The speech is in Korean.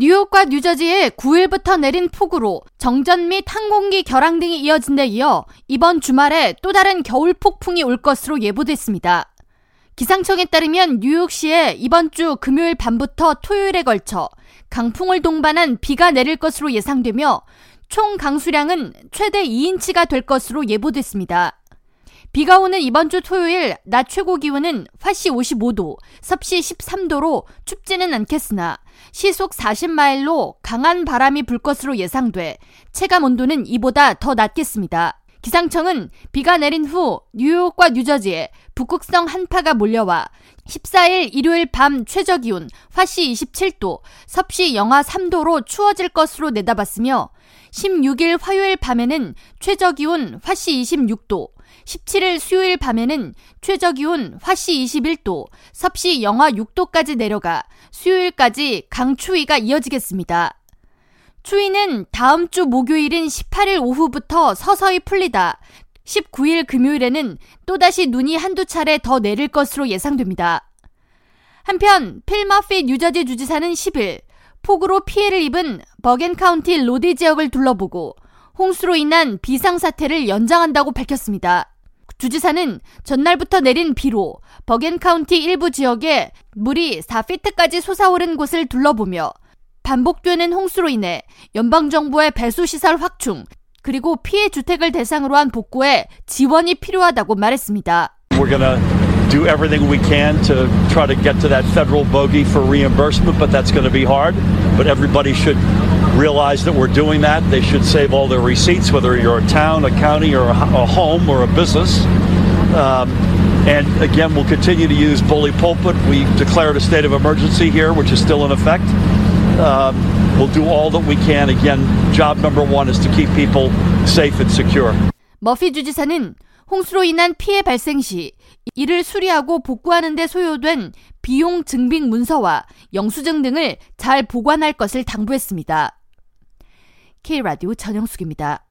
뉴욕과 뉴저지에 9일부터 내린 폭우로 정전 및 항공기 결항 등이 이어진 데 이어 이번 주말에 또 다른 겨울 폭풍이 올 것으로 예보됐습니다. 기상청에 따르면 뉴욕시에 이번 주 금요일 밤부터 토요일에 걸쳐 강풍을 동반한 비가 내릴 것으로 예상되며 총 강수량은 최대 2인치가 될 것으로 예보됐습니다. 비가 오는 이번 주 토요일 낮 최고 기온은 화씨 55도, 섭씨 13도로 춥지는 않겠으나 시속 40마일로 강한 바람이 불 것으로 예상돼 체감 온도는 이보다 더 낮겠습니다. 기상청은 비가 내린 후 뉴욕과 뉴저지에 북극성 한파가 몰려와 14일 일요일 밤 최저 기온 화씨 27도, 섭씨 영하 3도로 추워질 것으로 내다봤으며 16일 화요일 밤에는 최저 기온 화씨 26도, 17일 수요일 밤에는 최저 기온 화씨 21도, 섭씨 영하 6도까지 내려가 수요일까지 강추위가 이어지겠습니다. 추위는 다음 주 목요일인 18일 오후부터 서서히 풀리다 19일 금요일에는 또다시 눈이 한두 차례 더 내릴 것으로 예상됩니다. 한편 필머피 뉴저지 주지사는 10일 폭우로 피해를 입은 버겐 카운티 로디 지역을 둘러보고 홍수로 인한 비상사태를 연장한다고 밝혔습니다. 주지사는 전날부터 내린 비로 버겐 카운티 일부 지역에 물이 4피트까지 솟아오른 곳을 둘러보며 반복되는 홍수로 인해 연방정부의 배수시설 확충, 그리고 피해 주택을 대상으로 한 복구에 지원이 필요하다고 말했습니다. Do everything we can to try to get to that federal bogey for reimbursement, but that's going to be hard. But everybody should realize that we're doing that. They should save all their receipts, whether you're a town, a county, or a, a home or a business. Um, and again, we'll continue to use bully pulpit. We declared a state of emergency here, which is still in effect. Um, we'll do all that we can. Again, job number one is to keep people safe and secure. 머피 주지사는 홍수로 인한 피해 발생 시 이를 수리하고 복구하는 데 소요된 비용 증빙 문서와 영수증 등을 잘 보관할 것을 당부했습니다. K라디오 전영숙입니다.